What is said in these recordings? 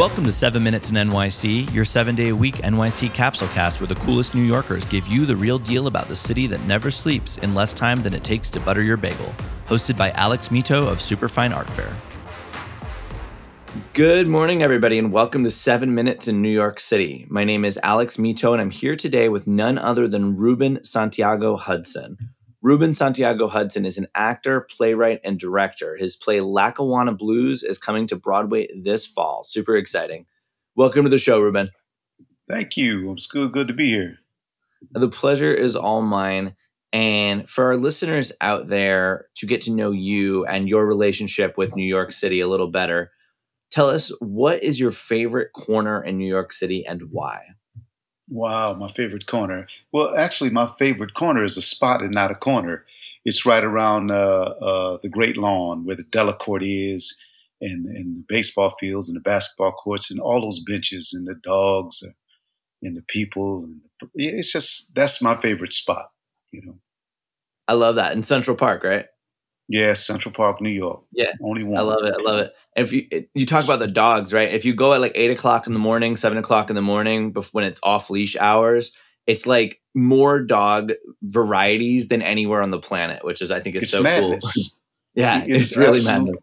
Welcome to 7 Minutes in NYC, your seven day a week NYC capsule cast where the coolest New Yorkers give you the real deal about the city that never sleeps in less time than it takes to butter your bagel. Hosted by Alex Mitow of Superfine Art Fair. Good morning, everybody, and welcome to 7 Minutes in New York City. My name is Alex Mitow, and I'm here today with none other than Ruben Santiago Hudson. Ruben Santiago Hudson is an actor, playwright, and director. His play Lackawanna Blues is coming to Broadway this fall. Super exciting. Welcome to the show, Ruben. Thank you. It's good, good to be here. The pleasure is all mine. And for our listeners out there to get to know you and your relationship with New York City a little better, tell us what is your favorite corner in New York City and why? Wow, my favorite corner. Well, actually, my favorite corner is a spot and not a corner. It's right around uh, uh, the Great Lawn where the Delacorte is, and, and the baseball fields and the basketball courts and all those benches and the dogs and the people. And it's just that's my favorite spot. You know. I love that in Central Park, right? Yeah, Central Park, New York. Yeah, only one. I love it. I love it. And if you you talk about the dogs, right? If you go at like eight o'clock in the morning, seven o'clock in the morning, when it's off leash hours, it's like more dog varieties than anywhere on the planet, which is I think is it's so madness. cool. yeah, it's, it's really madness.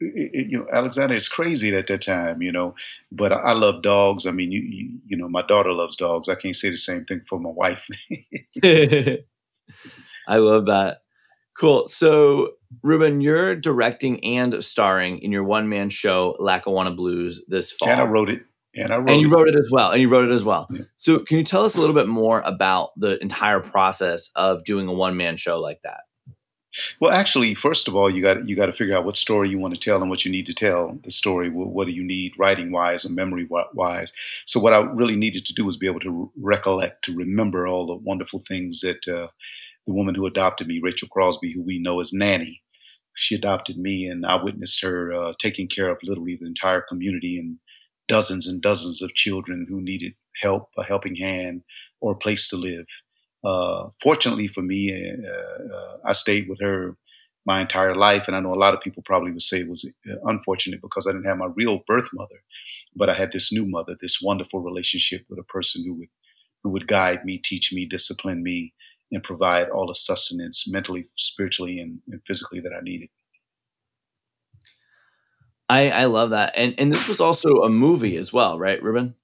It, you know, Alexander is crazy at that time, you know. But I, I love dogs. I mean, you, you, you know, my daughter loves dogs. I can't say the same thing for my wife. I love that. Cool. So Ruben, you're directing and starring in your one man show Lackawanna Blues this fall. And I wrote it. And I wrote and you it. wrote it as well. And you wrote it as well. Yeah. So can you tell us a little bit more about the entire process of doing a one man show like that? Well, actually, first of all, you got you got to figure out what story you want to tell and what you need to tell the story. What, what do you need writing wise and memory wise? So, what I really needed to do was be able to recollect, to remember all the wonderful things that uh, the woman who adopted me, Rachel Crosby, who we know as Nanny, she adopted me, and I witnessed her uh, taking care of literally the entire community and dozens and dozens of children who needed help, a helping hand, or a place to live. Uh, fortunately for me, uh, uh, I stayed with her my entire life, and I know a lot of people probably would say it was uh, unfortunate because I didn't have my real birth mother, but I had this new mother, this wonderful relationship with a person who would who would guide me, teach me, discipline me, and provide all the sustenance mentally, spiritually, and, and physically that I needed. I, I love that. And and this was also a movie as well, right, Ruben?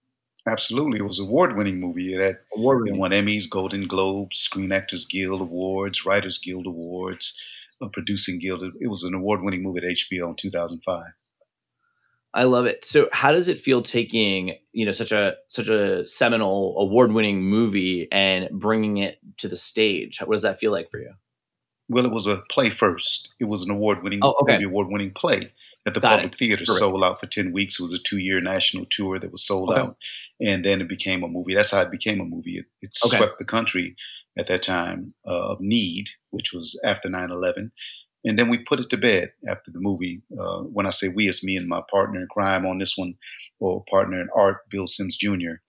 Absolutely. It was an award winning movie. It had award it won Emmys, Golden Globes, Screen Actors Guild Awards, Writers Guild Awards, a Producing Guild. It was an award winning movie at HBO in 2005. I love it. So how does it feel taking, you know, such a such a seminal award-winning movie and bringing it to the stage? What does that feel like for you? Well, it was a play first. It was an award-winning oh, okay. award-winning play at the Got Public it. Theater. Correct. Sold out for 10 weeks. It was a two-year national tour that was sold Okay. out. And then it became a movie. That's how it became a movie. It, it Okay. swept the country at that time uh, of need, which was after 9-11. And then we put it to bed after the movie. Uh, when I say we, it's me and my partner in crime on this one, or partner in art, Bill Sims Jr.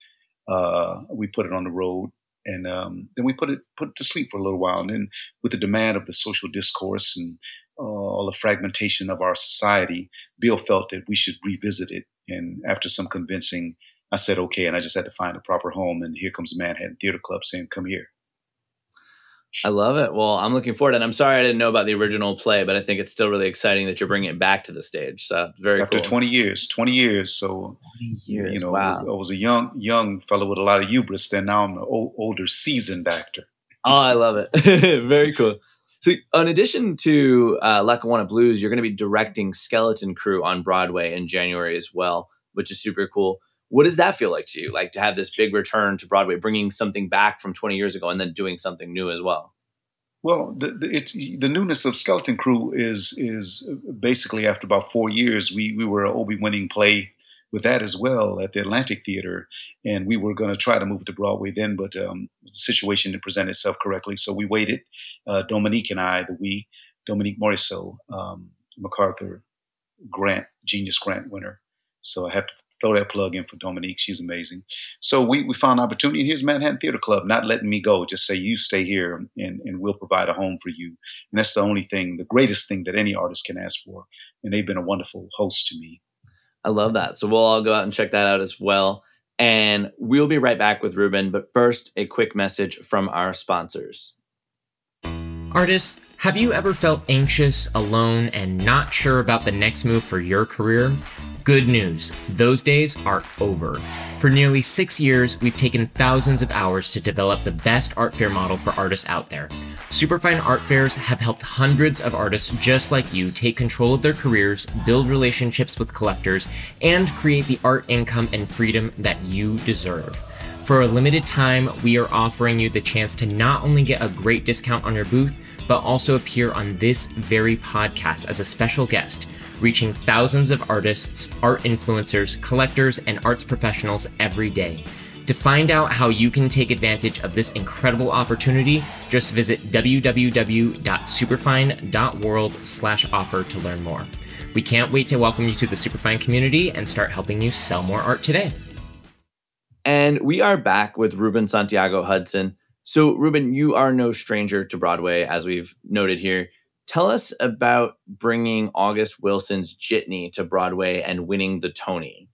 Uh, we put it on the road, and um, then we put it put it to sleep for a little while. And then, with the demand of the social discourse and uh, all the fragmentation of our society, Bill felt that we should revisit it. And after some convincing, I said okay, and I just had to find a proper home. And here comes the Manhattan Theater Club saying, "Come here." I love it. Well, I'm looking forward, and I'm sorry I didn't know about the original play, but I think it's still really exciting that you're bringing it back to the stage. So very After cool. 20 years, 20 years, so 20 years. you know, wow. I, was, I was a young young fellow with a lot of hubris. Then now I'm an old, older, seasoned actor. Oh, I love it. Very cool. So, in addition to uh, Lackawanna Blues, you're going to be directing Skeleton Crew on Broadway in January as well, which is super cool. What does that feel like to you? Like to have this big return to Broadway, bringing something back from 20 years ago and then doing something new as well? Well, the the, the newness of Skeleton Crew is is basically after about four years, we we were an Obie winning play with that as well at the Atlantic Theater, and we were going to try to move it to Broadway then, but um, the situation didn't present itself correctly, so we waited. Uh, Dominique and I, the we, Dominique Morisseau, um, MacArthur Grant, Genius Grant winner. So I have to throw that plug in for Dominique. She's amazing. So we, we found an opportunity. Here's Manhattan Theater Club, not letting me go. Just say, you stay here and, and we'll provide a home for you. And that's the only thing, the greatest thing that any artist can ask for. And they've been a wonderful host to me. I love that. So we'll all go out and check that out as well. And we'll be right back with Ruben. But first, a quick message from our sponsors. Artists, have you ever felt anxious, alone, and not sure about the next move for your career? Good news, those days are over. For nearly six years, we've taken thousands of hours to develop the best art fair model for artists out there. Superfine Art Fairs have helped hundreds of artists just like you take control of their careers, build relationships with collectors, and create the art income and freedom that you deserve. For a limited time, we are offering you the chance to not only get a great discount on your booth, but also appear on this very podcast as a special guest, reaching thousands of artists, art influencers, collectors, and arts professionals every day. To find out how you can take advantage of this incredible opportunity, just visit www.superfine.world/offer to learn more. We can't wait to welcome you to the Superfine community and start helping you sell more art today. And we are back with Ruben Santiago Hudson. So, Ruben, you are no stranger to Broadway, as we've noted here. Tell us about bringing August Wilson's Jitney to Broadway and winning the Tony.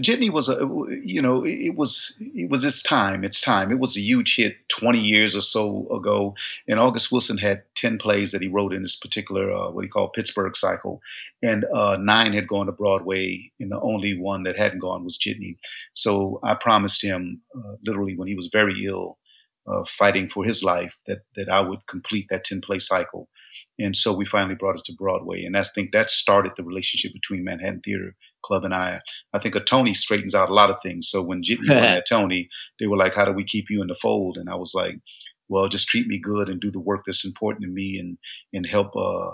Jitney was a, you know, it was it was its time. Its time. It was a huge hit twenty years or so ago. And August Wilson had ten plays that he wrote in this particular uh, what he called Pittsburgh cycle, and uh, nine had gone to Broadway, and the only one that hadn't gone was Jitney. So I promised him, uh, literally when he was very ill, uh, fighting for his life, that that I would complete that ten play cycle. And so we finally brought it to Broadway, and I think that started the relationship between Manhattan Theater Club and I. I think a Tony straightens out a lot of things. So when Jitney won that Tony, they were like, "How do we keep you in the fold?" And I was like, "Well, just treat me good and do the work that's important to me, and and help uh,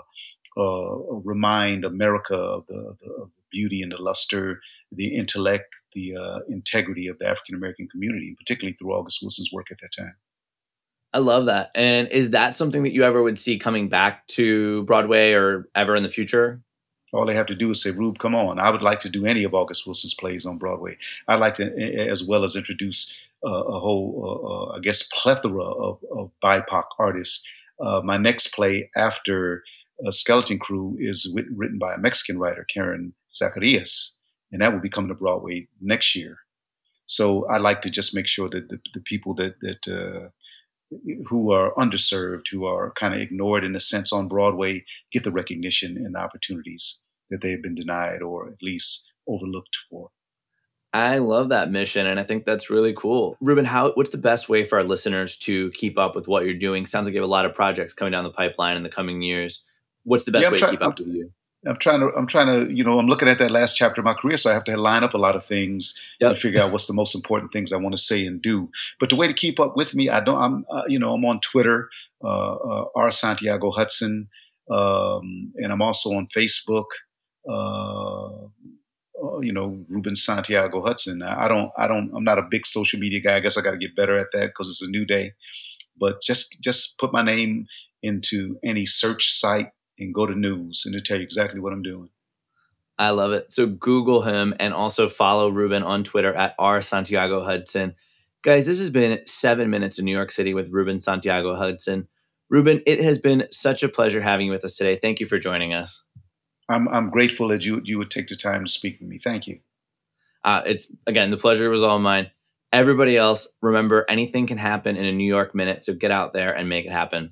uh, remind America of the, the, of the, beauty and the luster, the intellect, the uh, integrity of the African American community, particularly through August Wilson's work at that time." I love that. And is that something that you ever would see coming back to Broadway or ever in the future? All they have to do is say, Rube, come on. I would like to do any of August Wilson's plays on Broadway. I'd like to, as well as introduce uh, a whole, uh, uh I guess, plethora of, of BIPOC artists. Uh, my next play after uh, Skeleton Crew is written, written by a Mexican writer, Karen Zacarías, and that will be coming to Broadway next year. So I'd like to just make sure that the, the people that that uh, who are underserved, who are kind of ignored in a sense on Broadway, get the recognition and the opportunities that they've been denied or at least overlooked for. I love that mission, and I think that's really cool. Ruben, how what's the best way for our listeners to keep up with what you're doing? Sounds like you have a lot of projects coming down the pipeline in the coming years. What's the best yeah, way try- to keep up with you? I'm trying to, I'm trying to, you know, I'm looking at that last chapter of my career, so I have to line up a lot of things yep. and figure out what's the most important things I want to say and do. But the way to keep up with me, I don't, I'm, uh, you know, I'm on Twitter, uh, uh, R Santiago Hudson, um, and I'm also on Facebook. Uh, uh, you know, Ruben Santiago Hudson. I don't, I don't, I'm not a big social media guy. I guess I got to get better at that because it's a new day. But just, just put my name into any search site and go to news and it'll tell you exactly what I'm doing. I love it. So Google him and also follow Ruben on Twitter at R Santiago Hudson. Guys, this has been seven minutes in New York City with Ruben Santiago Hudson. Ruben, it has been such a pleasure having you with us today. Thank you for joining us. I'm, I'm grateful that you you would take the time to speak with me. Thank you. Uh, it's again the pleasure was all mine. Everybody else, remember anything can happen in a New York minute, so get out there and make it happen.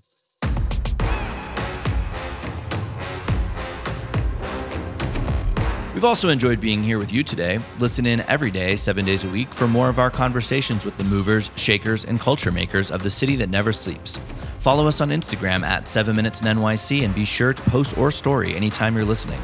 We've also enjoyed being here with you today. Listen in every day, seven days a week, for more of our conversations with the movers, shakers, and culture makers of the city that never sleeps. Follow us on Instagram at 7 Minutes in NYC and be sure to post or story anytime you're listening.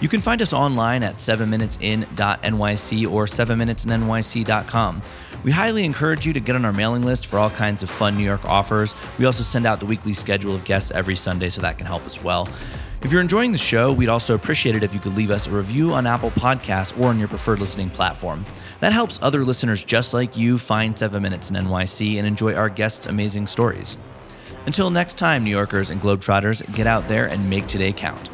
You can find us online at 7minutesin.nyc or 7minutesinnyc.com. We highly encourage you to get on our mailing list for all kinds of fun New York offers. We also send out the weekly schedule of guests every Sunday, so that can help as well. If you're enjoying the show, we'd also appreciate it if you could leave us a review on Apple Podcasts or on your preferred listening platform. That helps other listeners just like you find 7 Minutes in NYC and enjoy our guests' amazing stories. Until next time, New Yorkers and Globetrotters, get out there and make today count.